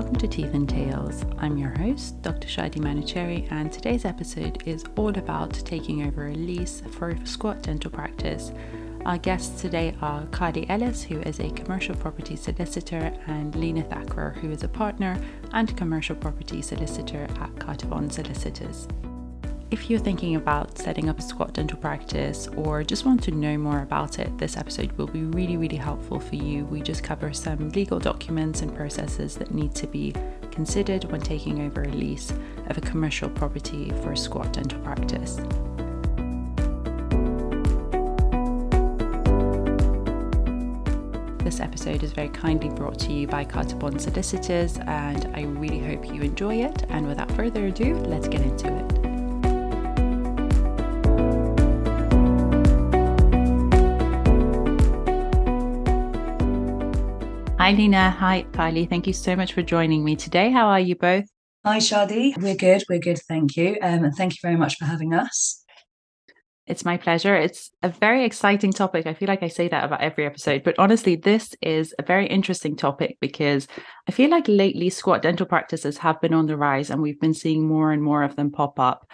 welcome to Teeth and Tales. I'm your host, Dr. Shadi Manucheri, and today's episode is all about taking over a lease for a Squat Dental Practice. Our guests today are Kylie Ellis, who is a commercial property solicitor, and Lena Thacker, who is a partner and commercial property solicitor at Carter Bond Solicitors. If you're thinking about setting up a squat dental practice or just want to know more about it, this episode will be really, really helpful for you. We just cover some legal documents and processes that need to be considered when taking over a lease of a commercial property for a squat dental practice. This episode is very kindly brought to you by Carter Bond Solicitors, and I really hope you enjoy it. And without further ado, let's get into it. Hi, Lena. Hi, Kylie. Thank you so much for joining me today. How are you both? Hi, Shadi. We're good. We're good. Thank you. Um, and thank you very much for having us. It's my pleasure. It's a very exciting topic. I feel like I say that about every episode, but honestly, this is a very interesting topic because I feel like lately squat dental practices have been on the rise and we've been seeing more and more of them pop up.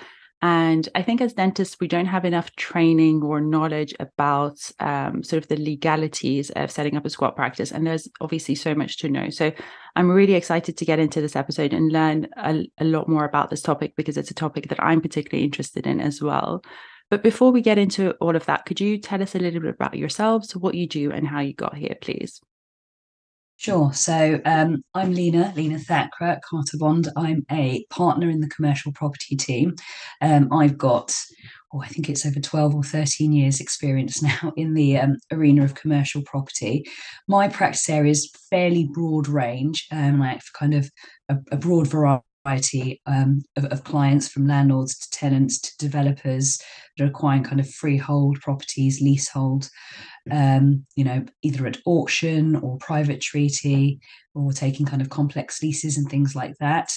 And I think as dentists, we don't have enough training or knowledge about um, sort of the legalities of setting up a squat practice. And there's obviously so much to know. So I'm really excited to get into this episode and learn a, a lot more about this topic because it's a topic that I'm particularly interested in as well. But before we get into all of that, could you tell us a little bit about yourselves, what you do, and how you got here, please? Sure. So um, I'm Lena, Lena Thacker Carter Bond. I'm a partner in the commercial property team. Um, I've got, oh, I think it's over 12 or 13 years experience now in the um, arena of commercial property. My practice area is fairly broad range. Um, like kind of a, a broad variety variety um, of, of, clients from landlords to tenants to developers that are acquiring kind of freehold properties, leasehold, um, you know, either at auction or private treaty or taking kind of complex leases and things like that.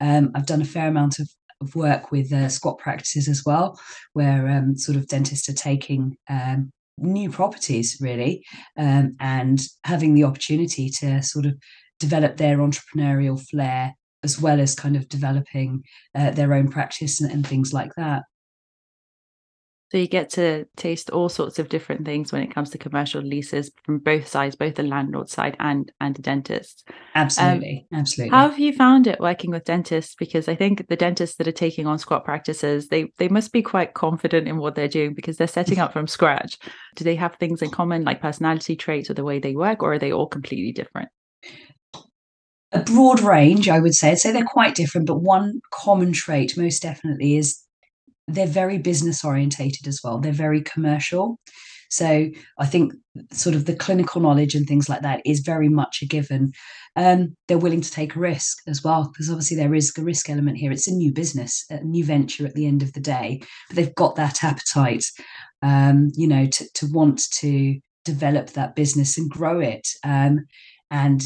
Um, I've done a fair amount of, of work with uh, squat practices as well, where um, sort of dentists are taking um, new properties really um, and having the opportunity to sort of develop their entrepreneurial flair as well as kind of developing uh, their own practice and, and things like that. So you get to taste all sorts of different things when it comes to commercial leases from both sides, both the landlord side and and the dentist. Absolutely, um, absolutely. How have you found it working with dentists? Because I think the dentists that are taking on squat practices, they they must be quite confident in what they're doing because they're setting up from scratch. Do they have things in common, like personality traits or the way they work, or are they all completely different? a broad range, I would say. I'd say they're quite different, but one common trait, most definitely, is they're very business orientated as well. They're very commercial. So I think sort of the clinical knowledge and things like that is very much a given. Um, they're willing to take a risk as well, because obviously there is a risk element here. It's a new business, a new venture at the end of the day, but they've got that appetite, um, you know, to, to want to develop that business and grow it. Um, and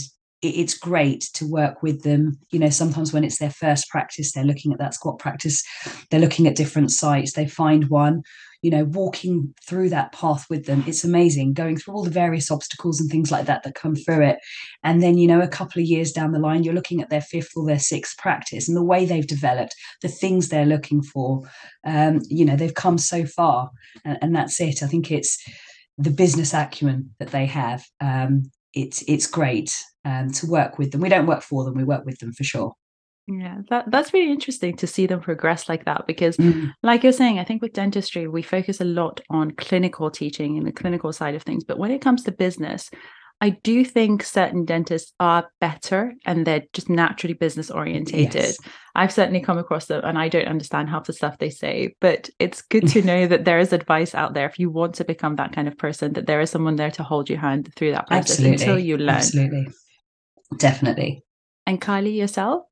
it's great to work with them. You know, sometimes when it's their first practice, they're looking at that squat practice, they're looking at different sites, they find one, you know, walking through that path with them. It's amazing going through all the various obstacles and things like that that come through it. And then, you know, a couple of years down the line, you're looking at their fifth or their sixth practice and the way they've developed, the things they're looking for. Um, you know, they've come so far, and, and that's it. I think it's the business acumen that they have. Um, it's it's great um, to work with them. We don't work for them; we work with them for sure. Yeah, that that's really interesting to see them progress like that because, mm. like you're saying, I think with dentistry we focus a lot on clinical teaching and the clinical side of things, but when it comes to business, I do think certain dentists are better and they're just naturally business orientated. Yes. I've certainly come across them and I don't understand half the stuff they say, but it's good to know that there is advice out there if you want to become that kind of person, that there is someone there to hold your hand through that process Absolutely. until you learn. Absolutely. Definitely. And Kylie, yourself?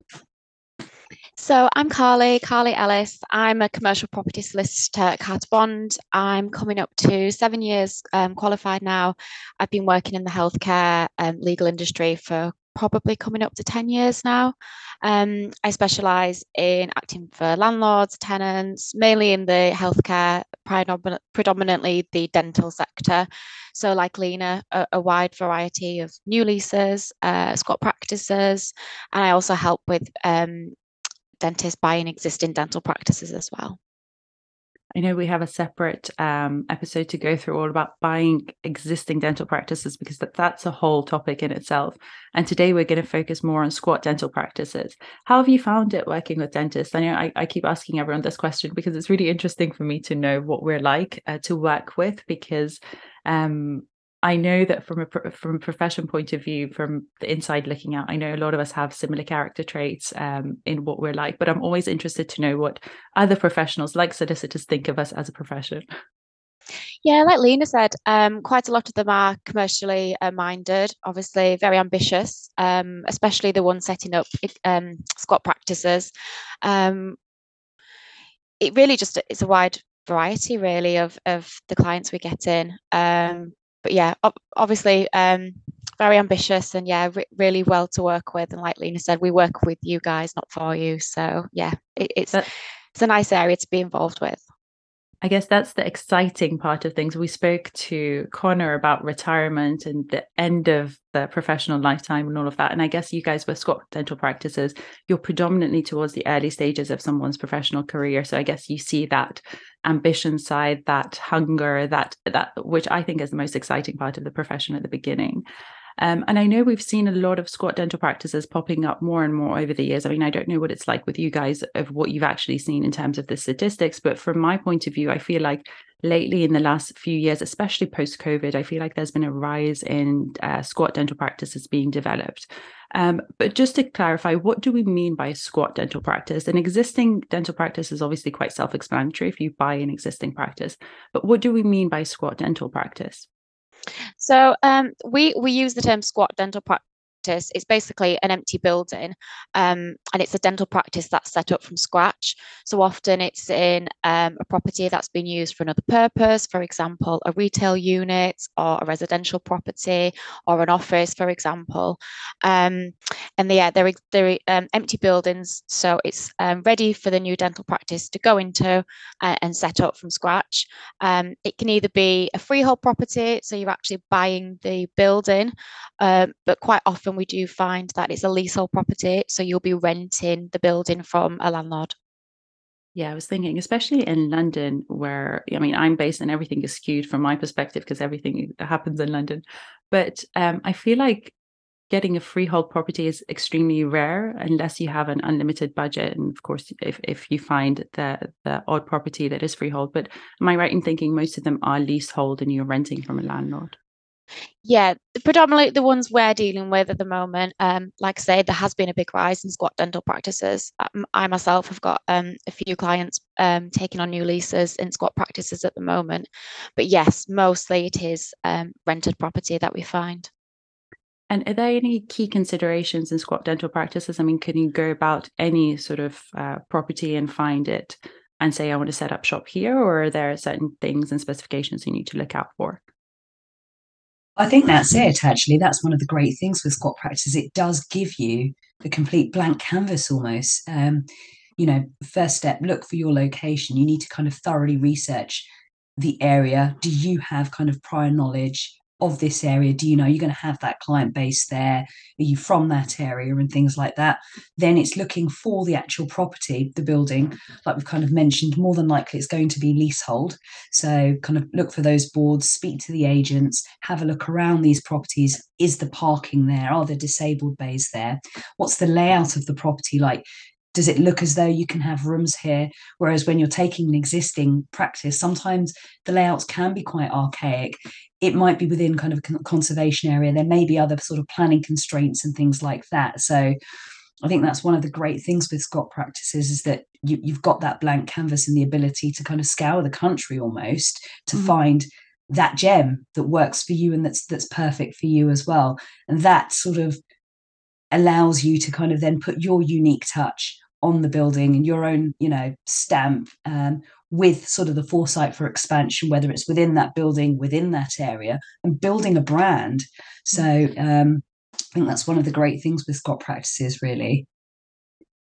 So I'm Carly, Carly Ellis. I'm a commercial property solicitor at Carter Bond. I'm coming up to seven years um, qualified now. I've been working in the healthcare um, legal industry for probably coming up to 10 years now. Um, I specialise in acting for landlords, tenants, mainly in the healthcare, predominantly the dental sector. So, like Lena, a, a wide variety of new leases, uh, squat practices, and I also help with um, dentists buying existing dental practices as well. I know we have a separate um, episode to go through all about buying existing dental practices because that, that's a whole topic in itself. And today we're going to focus more on squat dental practices. How have you found it working with dentists? I know I, I keep asking everyone this question because it's really interesting for me to know what we're like uh, to work with because um, I know that from a from a profession point of view, from the inside looking out, I know a lot of us have similar character traits um, in what we're like. But I'm always interested to know what other professionals, like solicitors, think of us as a profession. Yeah, like Lena said, um, quite a lot of them are commercially uh, minded, obviously very ambitious, um, especially the ones setting up um, squat practices. Um, it really just it's a wide variety, really, of of the clients we get in. Um, but yeah, obviously um, very ambitious and yeah, re- really well to work with. And like Lena said, we work with you guys, not for you. So yeah, it, it's it's a nice area to be involved with. I guess that's the exciting part of things. We spoke to Connor about retirement and the end of the professional lifetime and all of that. And I guess you guys with squat Dental Practices, you're predominantly towards the early stages of someone's professional career. So I guess you see that ambition side, that hunger, that that which I think is the most exciting part of the profession at the beginning. Um, and I know we've seen a lot of squat dental practices popping up more and more over the years. I mean, I don't know what it's like with you guys of what you've actually seen in terms of the statistics, but from my point of view, I feel like lately in the last few years, especially post COVID, I feel like there's been a rise in uh, squat dental practices being developed. Um, but just to clarify, what do we mean by a squat dental practice? An existing dental practice is obviously quite self explanatory if you buy an existing practice. But what do we mean by squat dental practice? So um, we we use the term squat dental practice practice basically an empty building um, and it's a dental practice that's set up from scratch. So often it's in um, a property that's been used for another purpose, for example, a retail unit or a residential property or an office, for example. Um, and yeah, they're, they're um, empty buildings. So it's um, ready for the new dental practice to go into uh, and set up from scratch. Um, it can either be a freehold property, so you're actually buying the building, but quite often often we do find that it's a leasehold property, so you'll be renting the building from a landlord. Yeah, I was thinking, especially in London, where I mean, I'm based and everything is skewed from my perspective because everything happens in London. But um, I feel like getting a freehold property is extremely rare unless you have an unlimited budget. And of course, if, if you find the, the odd property that is freehold. But am I right in thinking most of them are leasehold and you're renting from a landlord? Yeah, predominantly the ones we're dealing with at the moment. Um, like I say, there has been a big rise in squat dental practices. Um, I myself have got um, a few clients um, taking on new leases in squat practices at the moment. But yes, mostly it is um, rented property that we find. And are there any key considerations in squat dental practices? I mean, can you go about any sort of uh, property and find it and say, I want to set up shop here? Or are there certain things and specifications you need to look out for? I think that's it, actually. That's one of the great things with squat practice. It does give you the complete blank canvas almost. Um, you know, first step, look for your location. You need to kind of thoroughly research the area. Do you have kind of prior knowledge of this area? Do you know you're going to have that client base there. Are you from that area? And things like that. Then it's looking for the actual property the building. Like we've kind of mentioned more than likely it's going to be leasehold. So kind of look for those boards speak to the agents have a look around these properties. Is the parking there? Are the disabled bays there? What's the layout of the property like does it look as though you can have rooms here? Whereas when you're taking an existing practice sometimes the layouts can be quite archaic. It might be within kind of a conservation area. There may be other sort of planning constraints and things like that. So i think that's one of the great things with squat practices is that you, have got that blank canvas and the ability to kind of scour the country almost to mm. find that gem that works for you and that's that's perfect for you as well. And that sort of allows you to kind of then put your unique touch on the building and your own you know stamp um, with sort of the foresight for expansion whether it's within that building within that area and building a brand so um, I think that's one of the great things with squat practices, really.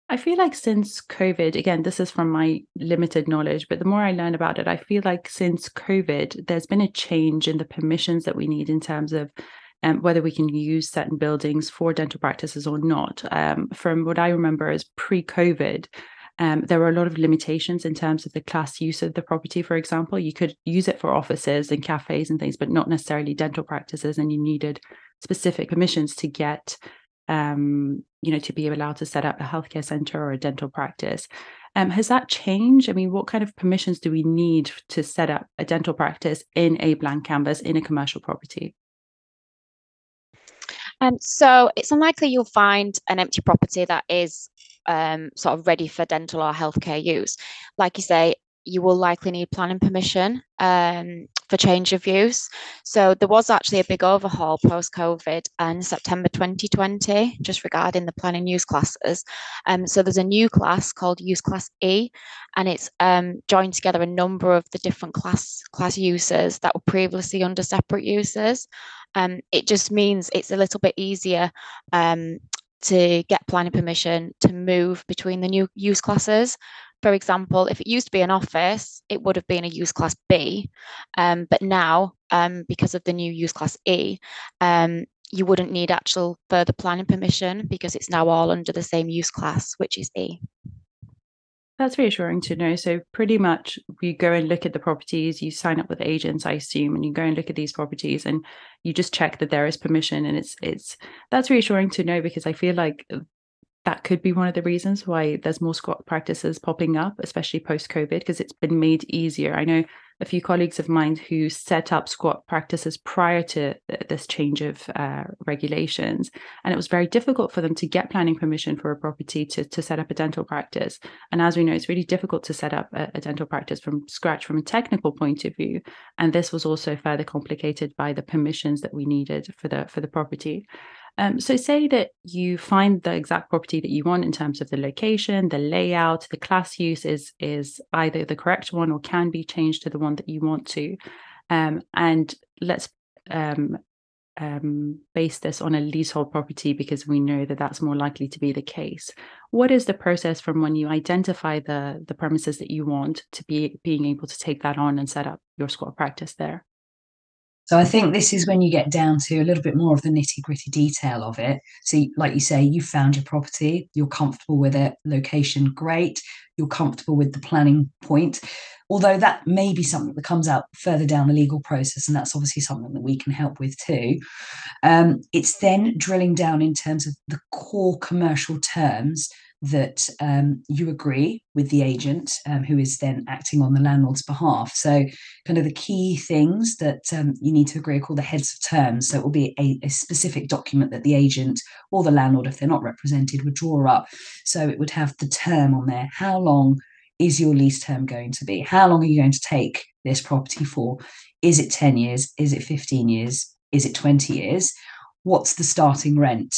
I feel like since COVID, again, this is from my limited knowledge, but the more I learn about it, I feel like since COVID, there's been a change in the permissions that we need in terms of um, whether we can use certain buildings for dental practices or not. Um, from what I remember as pre COVID, um, there were a lot of limitations in terms of the class use of the property. For example, you could use it for offices and cafes and things, but not necessarily dental practices, and you needed specific permissions to get, um, you know, to be allowed to set up a healthcare center or a dental practice. Um, has that changed? I mean, what kind of permissions do we need to set up a dental practice in a blank canvas in a commercial property? Um, so it's unlikely you'll find an empty property that is um, sort of ready for dental or healthcare use. Like you say, you will likely need planning permission um, for change of use. So there was actually a big overhaul post COVID in September 2020, just regarding the planning use classes. Um, so there's a new class called Use Class E, and it's um, joined together a number of the different class class uses that were previously under separate uses. Um, it just means it's a little bit easier um, to get planning permission to move between the new use classes. For example, if it used to be an office, it would have been a use class B, um, but now um, because of the new use class E, um, you wouldn't need actual further planning permission because it's now all under the same use class, which is E. That's reassuring to know. So pretty much you go and look at the properties, you sign up with agents, I assume, and you go and look at these properties and you just check that there is permission. And it's it's that's reassuring to know because I feel like uh, that could be one of the reasons why there's more squat practices popping up, especially post COVID, because it's been made easier. I know a few colleagues of mine who set up squat practices prior to this change of uh, regulations, and it was very difficult for them to get planning permission for a property to, to set up a dental practice. And as we know, it's really difficult to set up a, a dental practice from scratch from a technical point of view. And this was also further complicated by the permissions that we needed for the for the property. Um, so say that you find the exact property that you want in terms of the location, the layout, the class use is is either the correct one or can be changed to the one that you want to. Um, and let's um, um, base this on a leasehold property because we know that that's more likely to be the case. What is the process from when you identify the the premises that you want to be being able to take that on and set up your squat practice there? So I think this is when you get down to a little bit more of the nitty gritty detail of it. So, like you say, you found your property, you're comfortable with it, location great, you're comfortable with the planning point. Although that may be something that comes out further down the legal process, and that's obviously something that we can help with too. Um, it's then drilling down in terms of the core commercial terms that um, you agree with the agent um, who is then acting on the landlord's behalf. So, kind of the key things that um, you need to agree are called the heads of terms. So, it will be a, a, specific document that the agent or the landlord, if they're not represented, would draw up. So, it would have the term on there. How long is your lease term going to be? How long are you going to take this property for? Is it 10 years? Is it 15 years? Is it 20 years? What's the starting rent?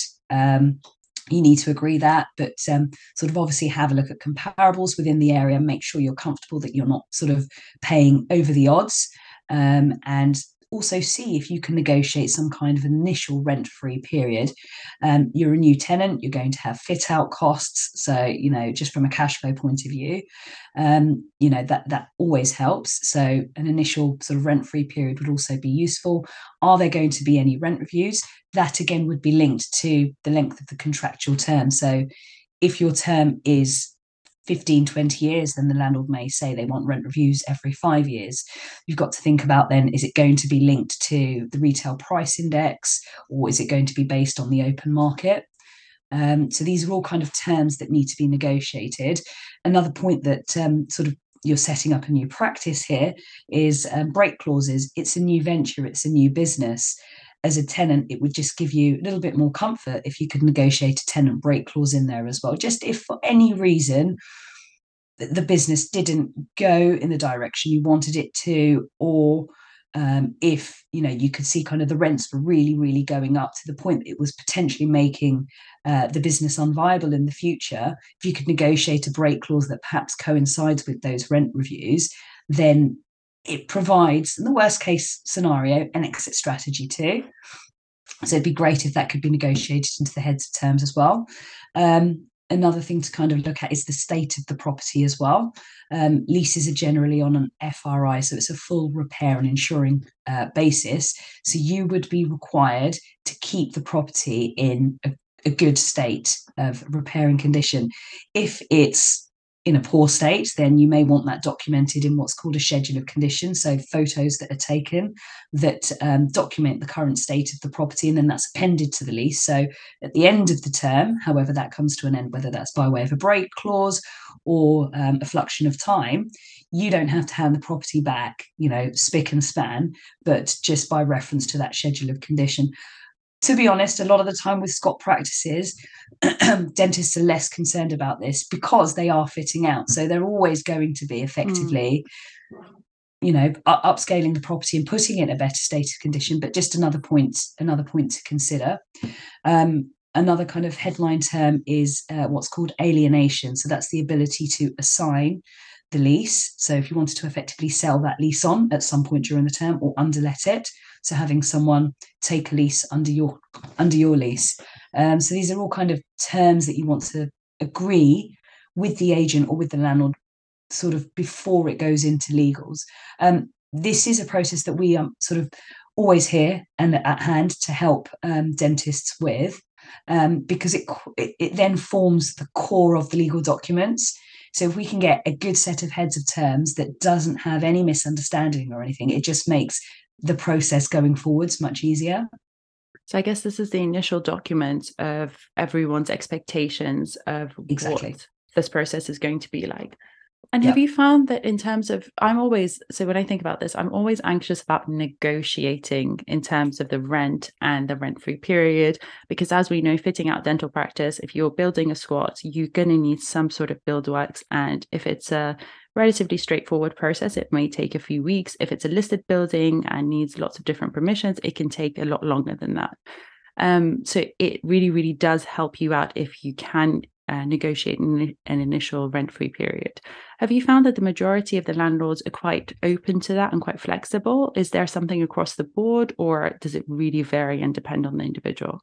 You need to agree that but um, sort of obviously have a look at comparables within the area make sure you're comfortable that you're not sort of paying over the odds um, and also see if you can negotiate some kind of initial rent free period. Um, you're a new tenant, you're going to have fit out costs. So, you know, just from a cash flow point of view, um, you know, that, that always helps. So, an initial sort of rent free period would also be useful. Are there going to be any rent reviews? That again would be linked to the length of the contractual term. So, if your term is 15, 20 years, then the landlord may say they want rent reviews every five years. You've got to think about then is it going to be linked to the retail price index or is it going to be based on the open market? Um, so these are all kind of terms that need to be negotiated. Another point that um, sort of you're setting up a new practice here is um, break clauses. It's a new venture, it's a new business as a tenant, it would just give you a little bit more comfort if you could negotiate a tenant break clause in there as well. Just if for any reason the business didn't go in the direction you wanted it to, or um, if you know you could see kind of the rents were really, really going up to the point that it was potentially making uh, the business unviable in the future, if you could negotiate a break clause that perhaps coincides with those rent reviews, then it provides, in the worst case scenario, an exit strategy too. So it'd be great if that could be negotiated into the heads of terms as well. Um, another thing to kind of look at is the state of the property as well. Um, leases are generally on an FRI, so it's a full repair and insuring uh, basis. So you would be required to keep the property in a, a good state of repair and condition. If it's in a poor state, then you may want that documented in what's called a schedule of condition. So, photos that are taken that um, document the current state of the property, and then that's appended to the lease. So, at the end of the term, however that comes to an end, whether that's by way of a break clause or um, effluxion of time, you don't have to hand the property back, you know, spick and span, but just by reference to that schedule of condition to be honest, a lot of the time with squat practices, dentists are less concerned about this because they are fitting out. So they're always going to be effectively, mm. you know, upscaling the property and putting it in a better state of condition. But just another point, another point to consider. Um, another kind of headline term is uh, what's called alienation. So that's the ability to assign the lease. So if you wanted to effectively sell that lease on at some point during the term or underlet it, so having someone take a lease under your under your lease. Um, so these are all kind of terms that you want to agree with the agent or with the landlord sort of before it goes into legals. Um, this is a process that we are sort of always here and at hand to help um, dentists with um, because it, it then forms the core of the legal documents. So if we can get a good set of heads of terms that doesn't have any misunderstanding or anything, it just makes the process going forwards much easier. So I guess this is the initial document of everyone's expectations of exactly. what this process is going to be like. And yep. have you found that in terms of, I'm always, so when I think about this, I'm always anxious about negotiating in terms of the rent and the rent free period. Because as we know, fitting out dental practice, if you're building a squat, you're going to need some sort of build works. And if it's a relatively straightforward process. It may take a few weeks. If it's a listed building and needs lots of different permissions, it can take a lot longer than that. Um, so it really, really does help you out if you can uh, negotiate an, an initial rent-free period. Have you found that the majority of the landlords are quite open to that and quite flexible? Is there something across the board, or does it really vary and depend on the individual?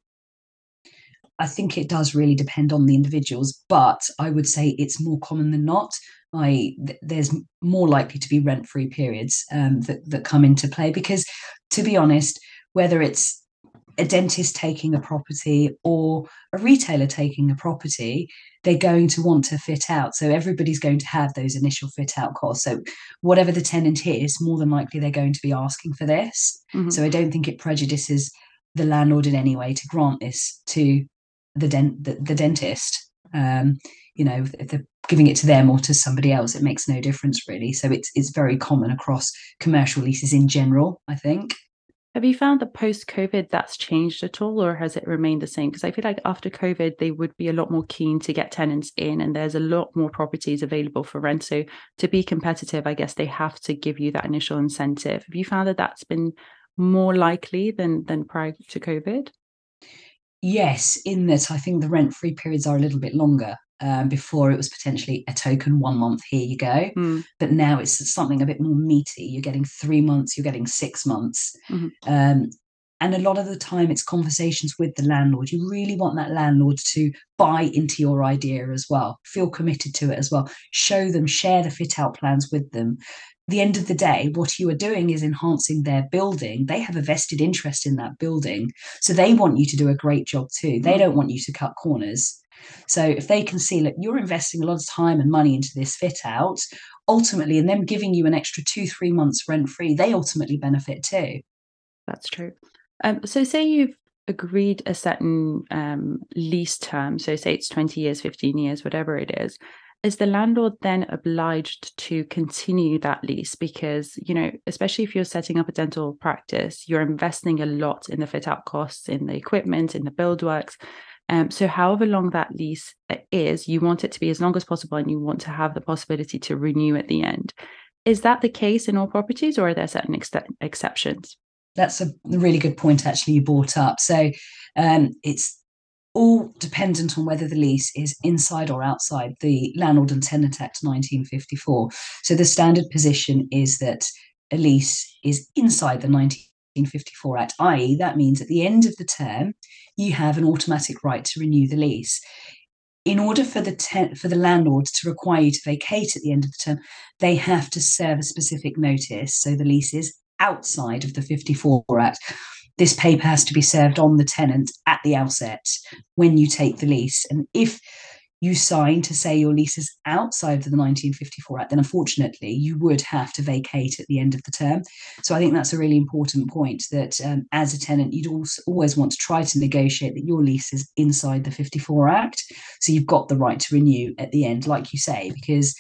I think it does really depend on the individuals, but I would say it's more common than not. I th- there's more likely to be rent free periods um, that that come into play because, to be honest, whether it's a dentist taking a property or a retailer taking a property, they're going to want to fit out. So everybody's going to have those initial fit out costs. So whatever the tenant is, more than likely they're going to be asking for this. Mm-hmm. So I don't think it prejudices the landlord in any way to grant this to the dent the, the dentist. Um, you know, if they're giving it to them or to somebody else, it makes no difference really. So it's it's very common across commercial leases in general, I think. Have you found that post COVID that's changed at all, or has it remained the same? Because I feel like after COVID, they would be a lot more keen to get tenants in, and there's a lot more properties available for rent. So to be competitive, I guess they have to give you that initial incentive. Have you found that that's been more likely than than prior to COVID? Yes, in that I think the rent free periods are a little bit longer. Um, before it was potentially a token one month, here you go. Mm. But now it's something a bit more meaty. You're getting three months, you're getting six months. Mm-hmm. Um, and a lot of the time it's conversations with the landlord. You really want that landlord to buy into your idea as well, feel committed to it as well, show them, share the fit out plans with them the end of the day, what you are doing is enhancing their building. They have a vested interest in that building. So they want you to do a great job too. They don't want you to cut corners. So if they can see, look, you're investing a lot of time and money into this fit out, ultimately, and them giving you an extra two, three months rent free, they ultimately benefit too. That's true. Um, so say you've agreed a certain um, lease term, so say it's 20 years, 15 years, whatever it is, is the landlord then obliged to continue that lease? Because you know especially if you're setting up a dental practice you're investing a lot in the fit out costs in the equipment in the build works. Um, so however long that lease uh, is you want it to be as long as possible and you want to have the possibility to renew at the end. Is that the case in all properties or are there certain ex- exceptions? That's a really good point actually you brought up. So um, it's all dependent on whether the lease is inside or outside the Landlord and Tenant Act 1954. So the standard position is that a lease is inside the 1954 Act, i.e., that means at the end of the term, you have an automatic right to renew the lease. In order for the ten- for the landlord to require you to vacate at the end of the term, they have to serve a specific notice. So the lease is outside of the 54 Act. This paper has to be served on the tenant at the outset when you take the lease. And if you sign to say your lease is outside of the 1954 Act, then unfortunately you would have to vacate at the end of the term. So I think that's a really important point that um, as a tenant, you'd also always want to try to negotiate that your lease is inside the 54 Act. So you've got the right to renew at the end, like you say, because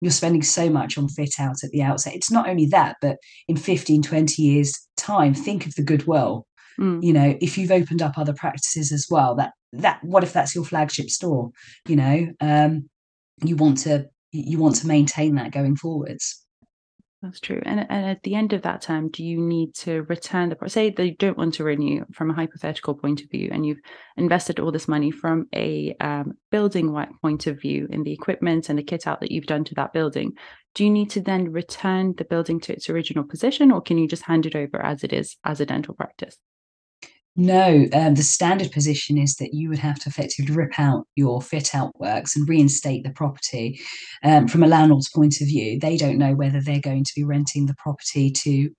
you're spending so much on fit out at the outset. It's not only that, but in 15, 20 years' time, think of the goodwill. Mm. You know, if you've opened up other practices as well, that that what if that's your flagship store? You know, um, you want to you want to maintain that going forwards. That's true. And, and at the end of that term, do you need to return the say they don't want to renew from a hypothetical point of view, and you've invested all this money from a um, building point of view in the equipment and the kit out that you've done to that building? Do you need to then return the building to its original position, or can you just hand it over as it is as a dental practice? No, um, the standard position is that you would have to effectively rip out your fit out works and reinstate the property. Um, from a landlord's point of view, they don't know whether they're going to be renting the property to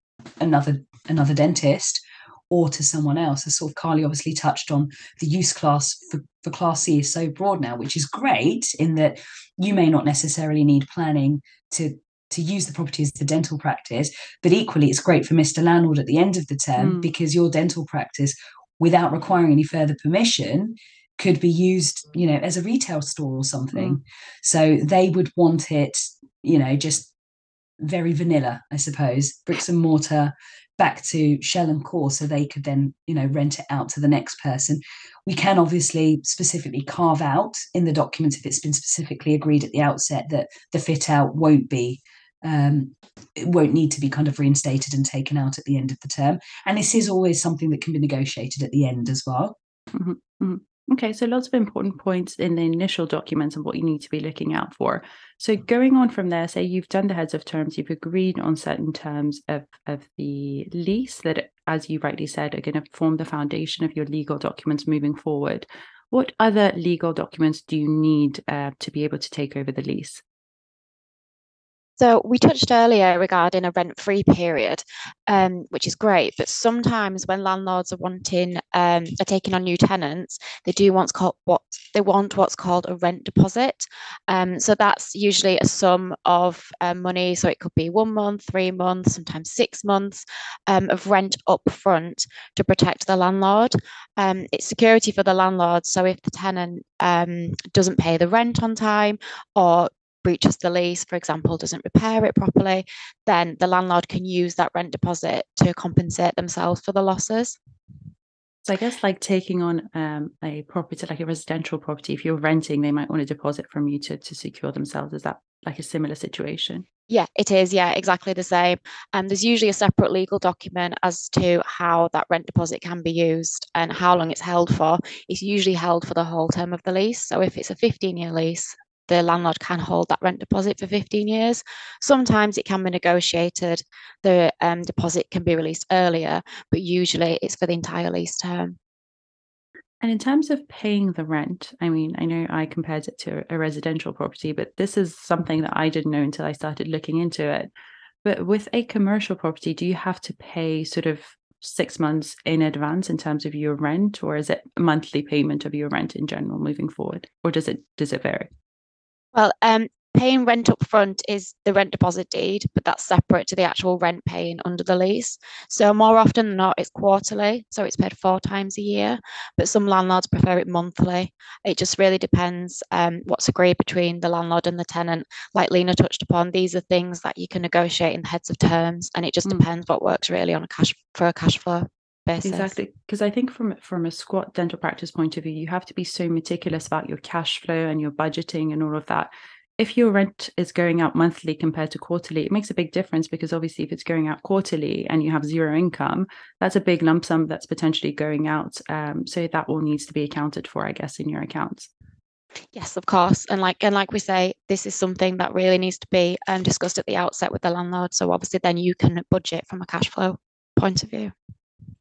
another another dentist or to someone else. As sort of Carly obviously touched on, the use class for, for Class C is so broad now, which is great in that you may not necessarily need planning to to use the property as the dental practice. But equally, it's great for Mr. Landlord at the end of the term mm. because your dental practice, without requiring any further permission, could be used, you know, as a retail store or something. Mm. So they would want it, you know, just very vanilla, I suppose, bricks and mortar back to shell and core so they could then you know rent it out to the next person we can obviously specifically carve out in the document if it's been specifically agreed at the outset that the fit out won't be um, it won't need to be kind of reinstated and taken out at the end of the term. And this is always something that can be negotiated at the end as well. Mm-hmm. Mm-hmm. Okay, so lots of important points in the initial documents and what you need to be looking out for. So going on from there, say you've done the heads of terms, you've agreed on certain terms of, of the lease that, as you rightly said, are going to form the foundation of your legal documents moving forward. What other legal documents do you need uh, to be able to take over the lease? So we touched earlier regarding a rent-free period, um, which is great. But sometimes when landlords are wanting, um, are taking on new tenants, they do want called what they want what's called a rent deposit. Um, so that's usually a sum of uh, money. So it could be one month, three months, sometimes six months um, of rent up front to protect the landlord. Um, it's security for the landlord. So if the tenant doesn't pay the rent on time or breaches the lease, for example, doesn't repair it properly, then the landlord can use that rent deposit to compensate themselves for the losses. So I guess like taking on um, a property, like a residential property, if you're renting, they might want a deposit from you to, to secure themselves. Is that like a similar situation? Yeah, it is. Yeah, exactly the same. And um, there's usually a separate legal document as to how that rent deposit can be used and how long it's held for. It's usually held for the whole term of the lease. So if it's a 15 year lease, the landlord can hold that rent deposit for 15 years. Sometimes it can be negotiated, the um, deposit can be released earlier, but usually it's for the entire lease term. And in terms of paying the rent, I mean, I know I compared it to a residential property, but this is something that I didn't know until I started looking into it. But with a commercial property, do you have to pay sort of six months in advance in terms of your rent, or is it a monthly payment of your rent in general moving forward, or does it does it vary? Well, um, paying rent up front is the rent deposit deed, but that's separate to the actual rent paying under the lease. So more often than not, it's quarterly, so it's paid four times a year. But some landlords prefer it monthly. It just really depends um, what's agreed between the landlord and the tenant. Like Lena touched upon, these are things that you can negotiate in the heads of terms, and it just mm. depends what works really on a cash for a cash flow. Basis. Exactly, because I think from from a squat dental practice point of view, you have to be so meticulous about your cash flow and your budgeting and all of that. If your rent is going out monthly compared to quarterly, it makes a big difference because obviously, if it's going out quarterly and you have zero income, that's a big lump sum that's potentially going out. Um, so that all needs to be accounted for, I guess, in your accounts. Yes, of course, and like and like we say, this is something that really needs to be um, discussed at the outset with the landlord. So obviously, then you can budget from a cash flow point of view.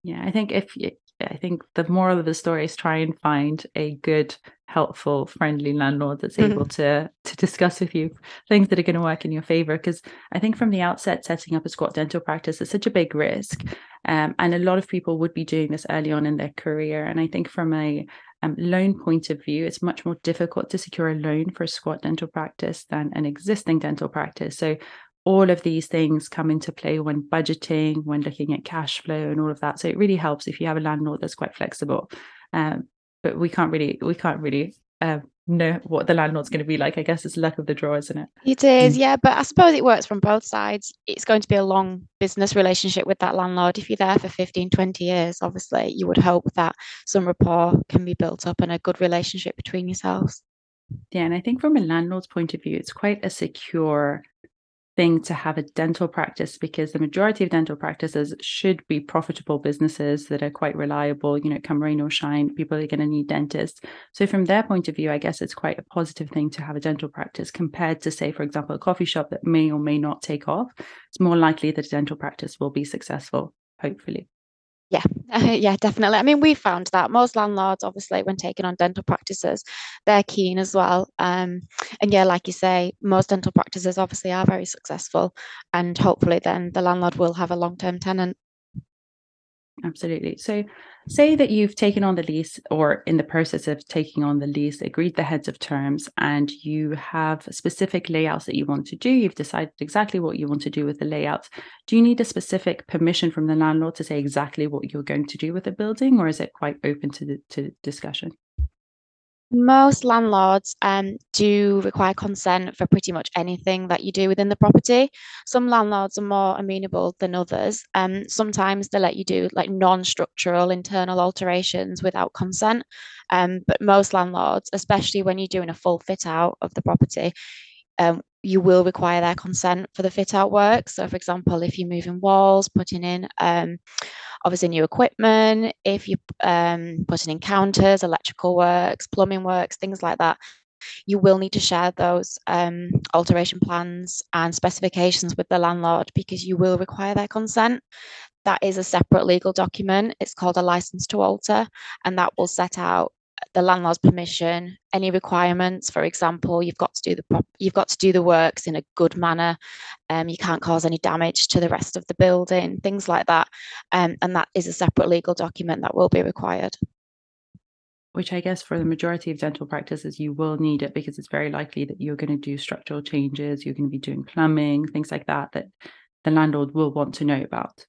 Yeah, I think if you, I think the moral of the story is try and find a good, helpful, friendly landlord that's Mhm. able to to discuss with you things that are going to work in your favor. Because I think from the outset, setting up a squat dental practice is such a big risk, um, and a lot of people would be doing this early on in their career. And I think from a um, loan point of view, it's much more difficult to secure a loan for a squat dental practice than an existing dental practice. So all of these things come into play when budgeting, when looking at cash flow and all of that. So it really helps if you have a landlord that's quite flexible. Um, but we can't really we can't really uh, know what the landlord's going to be like. I guess it's luck of the draw, isn't it? It is, yeah, but I suppose it works from both sides. It's going to be a long business relationship with that landlord. If you're there for 15, 20 years, obviously, you would hope that some rapport can be built up and a good relationship between yourselves. Yeah, and I think from a landlord's point of view, it's quite a secure thing to have a dental practice because the majority of dental practices should be profitable businesses that are quite reliable, you know, come rain or shine, people are going to need dentists. So from their point of view, I guess it's quite a positive thing to have a dental practice compared to say, for example, a coffee shop that may or may not take off. It's more likely that a dental practice will be successful, hopefully. Yeah, yeah, definitely. I mean, we found that most landlords, obviously, when taking on dental practices, they're keen as well. Um, and yeah, like you say, most dental practices obviously are very successful, and hopefully, then the landlord will have a long-term tenant. Absolutely. So, say that you've taken on the lease or in the process of taking on the lease, agreed the heads of terms, and you have specific layouts that you want to do. You've decided exactly what you want to do with the layouts. Do you need a specific permission from the landlord to say exactly what you're going to do with the building, or is it quite open to the, to discussion? Most landlords um, do require consent for pretty much anything that you do within the property. Some landlords are more amenable than others. Um, sometimes they let you do like non-structural internal alterations without consent. Um, but most landlords, especially when you're doing a full fit out of the property, um, you will require their consent for the fit out work. So, for example, if you're moving walls, putting in um, obviously new equipment, if you're um, putting in counters, electrical works, plumbing works, things like that, you will need to share those um, alteration plans and specifications with the landlord because you will require their consent. That is a separate legal document. It's called a license to alter, and that will set out the landlord's permission, any requirements. For example, you've got to do the prop- you've got to do the works in a good manner. Um, you can't cause any damage to the rest of the building, things like that. Um, and that is a separate legal document that will be required. Which I guess for the majority of dental practices, you will need it because it's very likely that you're going to do structural changes, you're going to be doing plumbing, things like that, that the landlord will want to know about.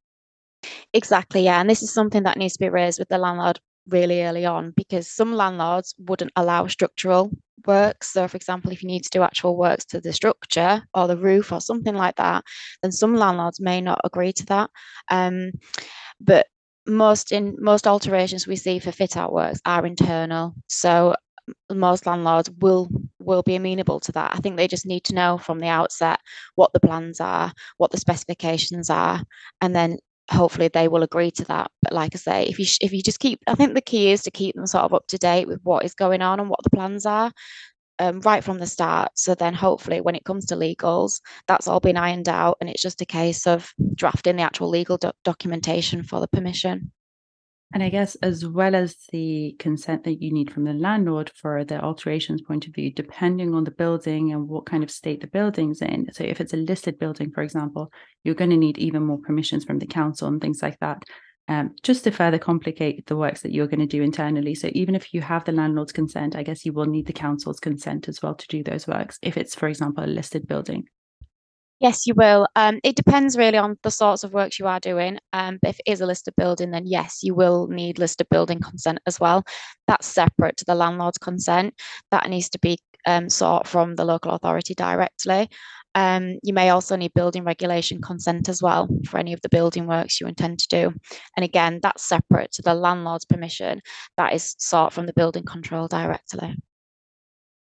Exactly, yeah. And this is something that needs to be raised with the landlord really early on because some landlords wouldn't allow structural works. So, for example, if you need to do actual works to the structure or the roof or something like that, then some landlords may not agree to that. Um, but most in most alterations we see for fit out works are internal. So most landlords will will be amenable to that. I think they just need to know from the outset what the plans are, what the specifications are, and then hopefully they will agree to that. But like I say, if you if you just keep, I think the key is to keep them sort of up to date with what is going on and what the plans are. Um, right from the start. So then, hopefully, when it comes to legals, that's all been ironed out, and it's just a case of drafting the actual legal do- documentation for the permission. And I guess as well as the consent that you need from the landlord for the alterations point of view, depending on the building and what kind of state the building's in. So if it's a listed building, for example, you're going to need even more permissions from the council and things like that. Um, just to further complicate the works that you're going to do internally. So even if you have the landlord's consent, I guess you will need the council's consent as well to do those works. If it's, for example, a listed building. Yes, you will. Um, it depends really on the sorts of works you are doing. Um, but if it is a listed building, then yes, you will need listed building consent as well. That's separate to the landlord's consent. That needs to be um, sought from the local authority directly. Um, you may also need building regulation consent as well for any of the building works you intend to do. And again, that's separate to the landlord's permission. That is sought from the building control directly.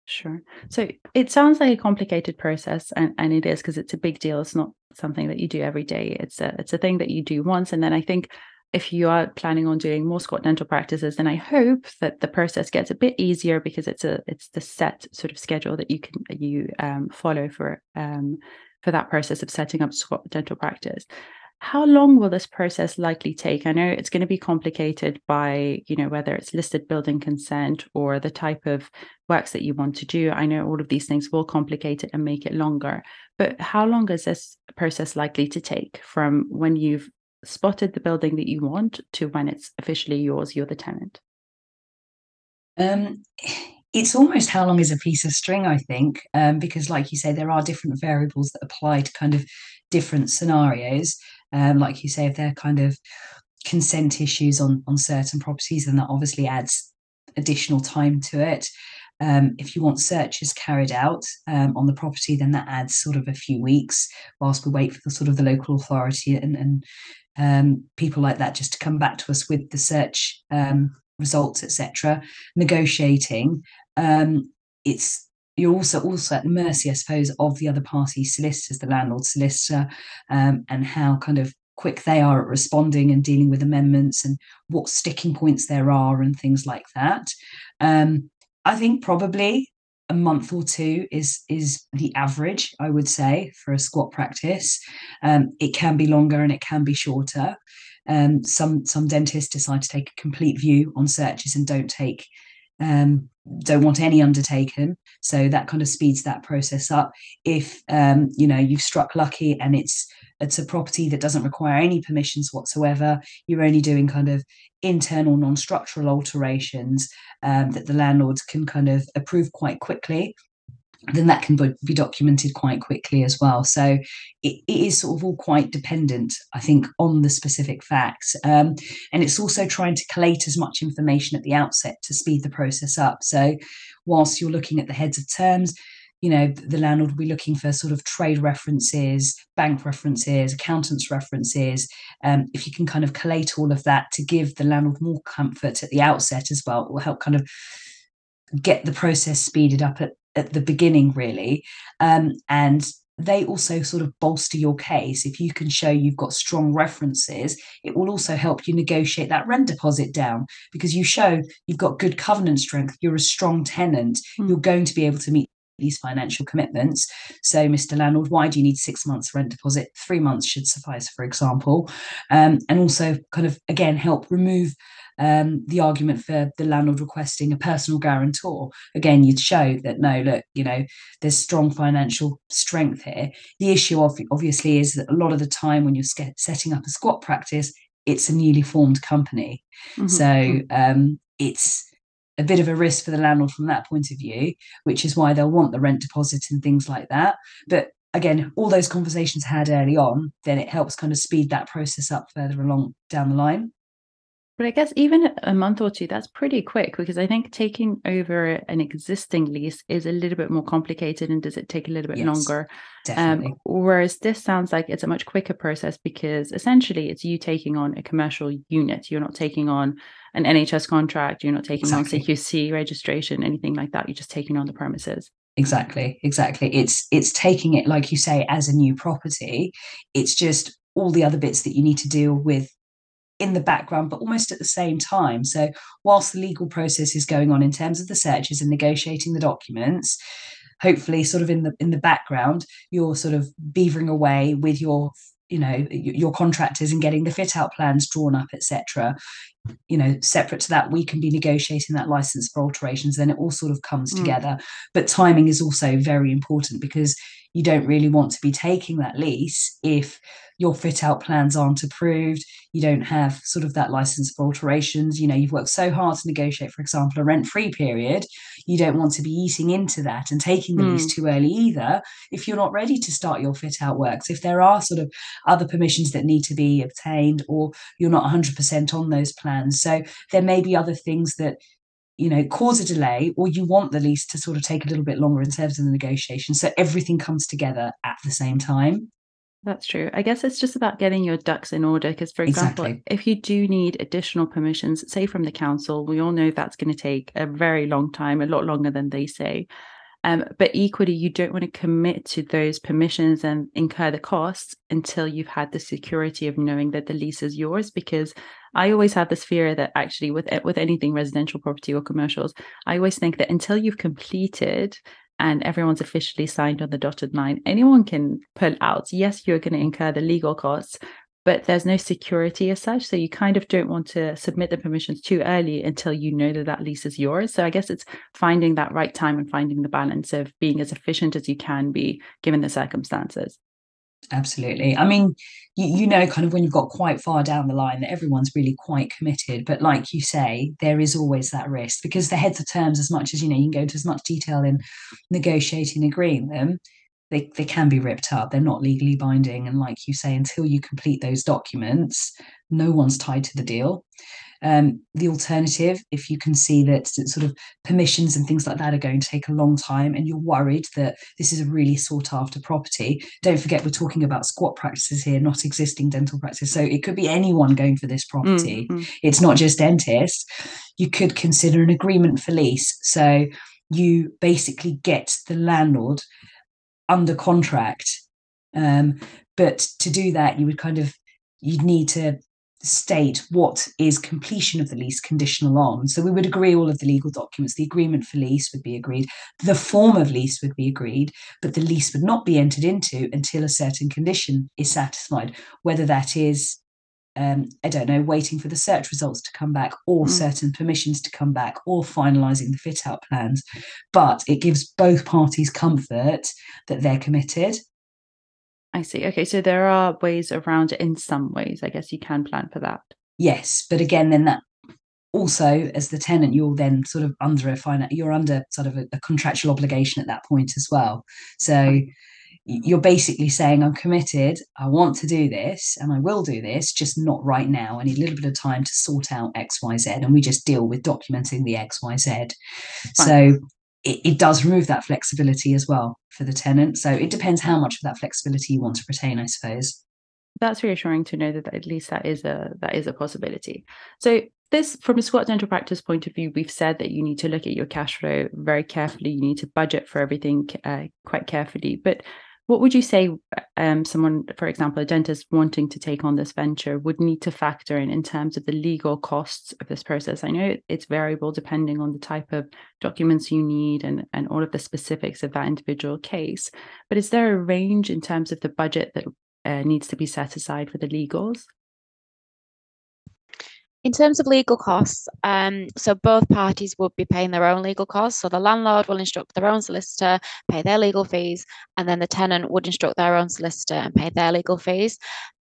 Sure. So it sounds like a complicated process, and, and it is because it's a big deal. It's not something that you do every day. It's a it's a thing that you do once, and then I think if you are planning on doing more Squat dental practices, then I hope that the process gets a bit easier because it's a it's the set sort of schedule that you can you um, follow for um, for that process of setting up Squat dental practice. How long will this process likely take? I know it's going to be complicated by, you know, whether it's listed building consent or the type of works that you want to do. I know all of these things will complicate it and make it longer. But how long is this process likely to take from when you've spotted the building that you want to when it's officially yours, you're the tenant? Um, it's almost how long is a piece of string, I think, um, because, like you say, there are different variables that apply to kind of different scenarios. Um, like you say, if they're kind of consent issues on on certain properties, then that obviously adds additional time to it. Um, if you want searches carried out um, on the property, then that adds sort of a few weeks whilst we wait for the sort of the local authority and, and um, people like that just to come back to us with the search um, results, etc. Negotiating, um, it's you're also also at the mercy, I suppose, of the other party solicitors, the landlord solicitor, um, and how kind of quick they are at responding and dealing with amendments and what sticking points there are and things like that. Um, I think probably a month or two is is the average, I would say, for a squat practice. Um, it can be longer and it can be shorter. Um, some some dentists decide to take a complete view on searches and don't take um, don't want any undertaken. So that kind of speeds that process up. If um, you know you've struck lucky and it's it's a property that doesn't require any permissions whatsoever you're only doing kind of internal non-structural alterations um, that the landlords can kind of approve quite quickly then that can be documented quite quickly as well. So it, it is sort of all quite dependent, I think, on the specific facts. Um, and it's also trying to collate as much information at the outset to speed the process up. So whilst you're looking at the heads of terms, you know, the landlord will be looking for sort of trade references, bank references, accountants references. Um, if you can kind of collate all of that to give the landlord more comfort at the outset as well, it will help kind of get the process speeded up at, at the beginning, really. Um, and they also sort of bolster your case. If you can show you've got strong references, it will also help you negotiate that rent deposit down because you show you've got good covenant strength, you're a strong tenant, mm. you're going to be able to meet these financial commitments. So, Mr. Landlord, why do you need six months rent deposit? Three months should suffice, for example. Um, and also, kind of again, help remove um, the argument for the landlord requesting a personal guarantor. Again, you'd show that no, look, you know, there's strong financial strength here. The issue, of, obviously, is that a lot of the time when you're setting up a squat practice, it's a newly formed company. Mm-hmm. So mm-hmm. um, it's a bit of a risk for the landlord from that point of view, which is why they'll want the rent deposit and things like that. But again, all those conversations had early on, then it helps kind of speed that process up further along down the line. But I guess even a month or two, that's pretty quick because I think taking over an existing lease is a little bit more complicated and does it take a little bit yes, longer? Um, whereas this sounds like it's a much quicker process because essentially it's you taking on a commercial unit. You're not taking on an NHS contract, you're not taking exactly. on CQC registration, anything like that. You're just taking on the premises exactly exactly it's it's taking it like you say as a new property it's just all the other bits that you need to deal with in the background, but almost at the same time. So, whilst the legal process is going on in terms of the searches and negotiating the documents, hopefully, sort of in the in the background, you're sort of beavering away with your you know your contractors and getting the fit out plans drawn up etc you know separate to that we can be negotiating that license for alterations then it all sort of comes mm. together but timing is also very important because you don't really want to be taking that lease if your fit out plans aren't approved you don't have sort of that license for alterations you know you've worked so hard to negotiate for example a rent free period you don't want to be eating into that and taking the mm. lease too early either if you're not ready to start your fit out works if there are sort of other permissions that need to be obtained or you're not 100% on those plans so there may be other things that you know cause a delay or you want the lease to sort of take a little bit longer in terms of the negotiation so everything comes together at the same time that's true. I guess it's just about getting your ducks in order. Because, for example, exactly. if you do need additional permissions, say from the council, we all know that's going to take a very long time, a lot longer than they say. Um, but equally, you don't want to commit to those permissions and incur the costs until you've had the security of knowing that the lease is yours. Because I always have this fear that actually, with with anything residential property or commercials, I always think that until you've completed and everyone's officially signed on the dotted line, anyone can pull out. Yes, you're going to incur the legal costs, but there's no security as such. So you kind of don't want to submit the permissions too early until you know that that lease is yours. So I guess it's finding that right time and finding the balance of being as efficient as you can be given the circumstances. Absolutely. I mean, you, you know, kind of when you've got quite far down the line that everyone's really quite committed. But like you say, there is always that risk because the heads of terms, as much as you know, you can go into as much detail in negotiating, agreeing them, they, they can be ripped up. They're not legally binding. And like you say, until you complete those documents, no one's tied to the deal. Um, the alternative, if you can see that sort of permissions and things like that are going to take a long time and you're worried that this is a really sought after property, don't forget we're talking about squat practices here, not existing dental practice. So it could be anyone going for this property. Mm-hmm. It's not just dentists. You could consider an agreement for lease. So you basically get the landlord under contract. Um, but to do that, you would kind of you'd need to state what is completion of the lease conditional on. So we would agree all of the legal documents. The agreement for lease would be agreed. The form of lease would be agreed, but the lease would not be entered into until a certain condition is satisfied, whether that is um, I don't know, waiting for the search results to come back or mm. certain permissions to come back or finalising the fit out plans. But it gives both parties comfort that they're committed. I see. Okay. So there are ways around it in some ways. I guess you can plan for that. Yes. But again, then that also as the tenant you're then sort of under a finance you're under sort of a, a contractual obligation at that point as well so you're basically saying i'm committed. I want to do this and i will do this just not right now. I need a little bit of time to sort out xyz and we just deal with documenting the xyz so it, it does remove that flexibility as well for the tenant. So it depends how much of that flexibility you want to retain i suppose. That's reassuring to know that at least that is a that is a possibility. So this from a squat dental practice point of view we've said that you need to look at your cash flow very carefully. You need to budget for everything uh, quite carefully. But what would you say um, someone, for example, a dentist wanting to take on this venture would need to factor in in terms of the legal costs of this process? I know it's variable depending on the type of documents you need and, and all of the specifics of that individual case. But is there a range in terms of the budget that uh, needs to be set aside for the legals? In terms of legal costs, um, so both parties would be paying their own legal costs. So the landlord will instruct their own solicitor, pay their legal fees, and then the tenant would instruct their own solicitor and pay their legal fees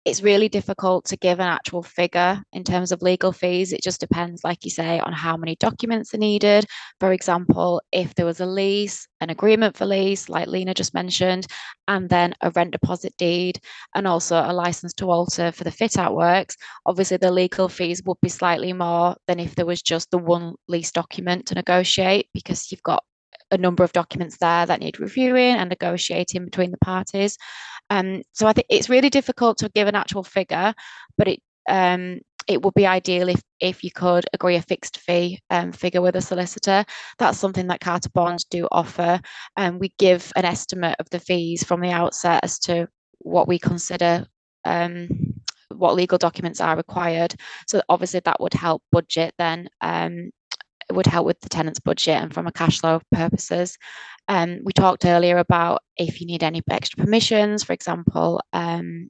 it's really difficult to give an actual figure in terms of legal fees. It just depends, like you say, on how many documents are needed. For example, if there was a lease, an agreement for lease, like Lena just mentioned, and then a rent deposit deed, and also a license to alter for the fit out works, obviously the legal fees would be slightly more than if there was just the one lease document to negotiate because you've got a number of documents there that need reviewing and negotiating between the parties. Um, so I think it's really difficult to give an actual figure, but it um, it would be ideal if if you could agree a fixed fee um, figure with a solicitor. That's something that Carter Bonds do offer, and we give an estimate of the fees from the outset as to what we consider um, what legal documents are required. So obviously that would help budget then um, would help with the tenant's budget and from a cash flow purposes. Um, we talked earlier about if you need any extra permissions, for example, um,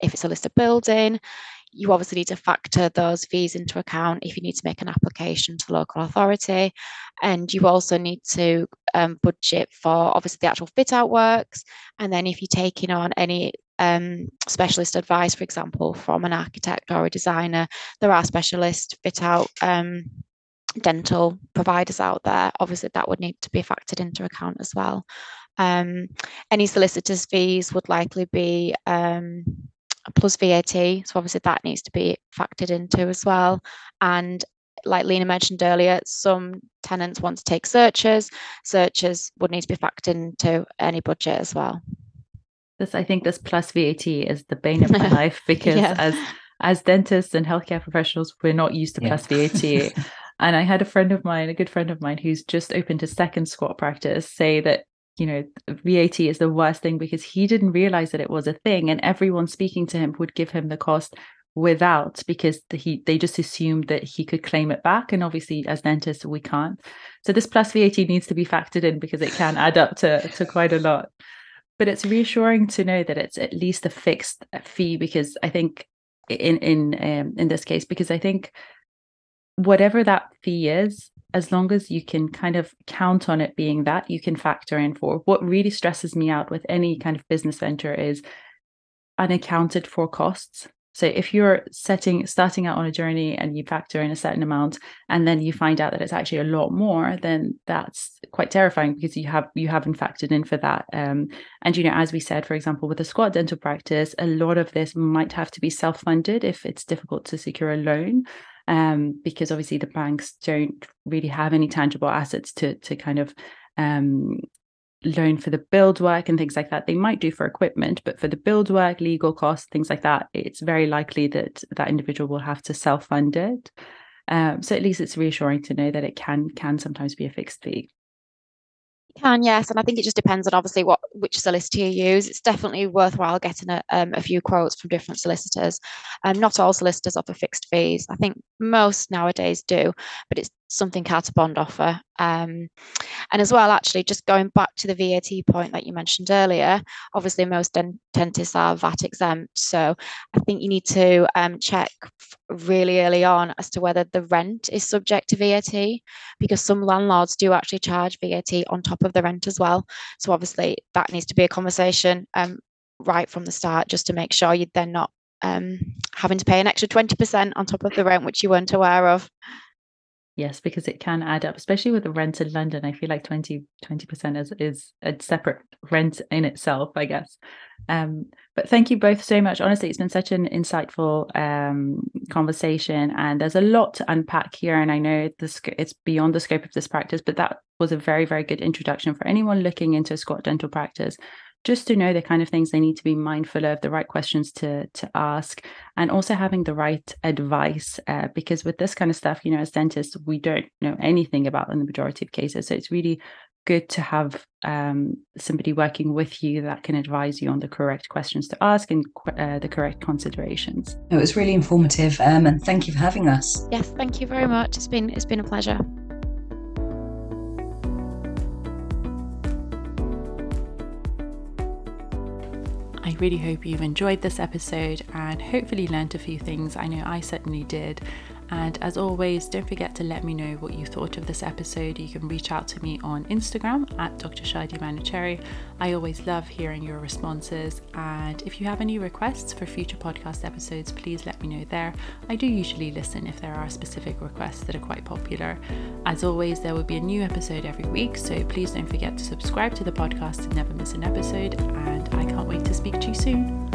if it's a listed building, you obviously need to factor those fees into account if you need to make an application to local authority. And you also need to um, budget for obviously the actual fit out works. And then if you're taking on any um, specialist advice, for example, from an architect or a designer, there are specialist fit out um, dental providers out there, obviously that would need to be factored into account as well. Um, any solicitors' fees would likely be um, plus VAT, so obviously that needs to be factored into as well. And like Lena mentioned earlier, some tenants want to take searches. Searches would need to be factored into any budget as well. This, I think, this plus VAT is the bane of my life because yeah. as as dentists and healthcare professionals, we're not used to yeah. plus VAT. And I had a friend of mine, a good friend of mine, who's just opened his second squat practice, say that you know VAT is the worst thing because he didn't realize that it was a thing, and everyone speaking to him would give him the cost without because he they just assumed that he could claim it back. And obviously as dentists we can't. So this plus vat needs to be factored in because it can add up to to quite a lot. But it's reassuring to know that it's at least a fixed fee because i think in in um, in this case because I think whatever that fee is, as long as you can kind of count on it being that, you can factor in for. What really stresses me out with any kind of business venture is unaccounted for costs. So if you're setting starting out on a journey and you factor in a certain amount and then you find out that it's actually a lot more, then that's quite terrifying because you have you haven't factored in for that. Um, and you know, as we said, for example, with a squat dental practice, a lot of this might have to be self-funded if it's difficult to secure a loan. Um, because obviously the banks don't really have any tangible assets to to kind of um, loan for the build work and things like that. They might do for equipment but for the build work legal costs things like that it's very likely that that individual will have to self-fund it. Um, so at least it's reassuring to know that it can can sometimes be a fixed fee can yes and i think it just depends on obviously what which solicitor you use. It's definitely worthwhile getting a, um, a few quotes from different solicitors. Um, not all solicitors offer fixed fees. I think most nowadays do but it's something out of bond offer. Um, and as well, actually, just going back to the VAT point that you mentioned earlier, obviously most dentists are VAT exempt. So I think you need to um, check really early on as to whether the rent is subject to VAT, because some landlords do actually charge VAT on top of the rent as well. So obviously that needs to be a conversation um, right from the start, just to make sure you're then not um, having to pay an extra 20% on top of the rent, which you weren't aware of. Yes, because it can add up, especially with the rent in London. I feel like 20 percent is is a separate rent in itself, I guess. Um, but thank you both so much. Honestly, it's been such an insightful um, conversation, and there's a lot to unpack here. And I know this it's beyond the scope of this practice, but that was a very very good introduction for anyone looking into a squat dental practice just to know the kind of things they need to be mindful of, the right questions to to ask, and also having the right advice. Uh, because with this kind of stuff, you know, as dentists, we don't know anything about in the majority of cases. So it's really good to have um, somebody working with you that can advise you on the correct questions to ask and uh, the correct considerations. It was really informative, um, and thank you for having us. Yes, thank you very much. It's been it's been a pleasure. I really hope you've enjoyed this episode and hopefully learned a few things. I know I certainly did. And as always, don't forget to let me know what you thought of this episode. You can reach out to me on Instagram at Dr. Shadi Manochehri. I always love hearing your responses. And if you have any requests for future podcast episodes, please let me know there. I do usually listen if there are specific requests that are quite popular. As always, there will be a new episode every week, so please don't forget to subscribe to the podcast to never miss an episode. And I can't wait to speak to you soon.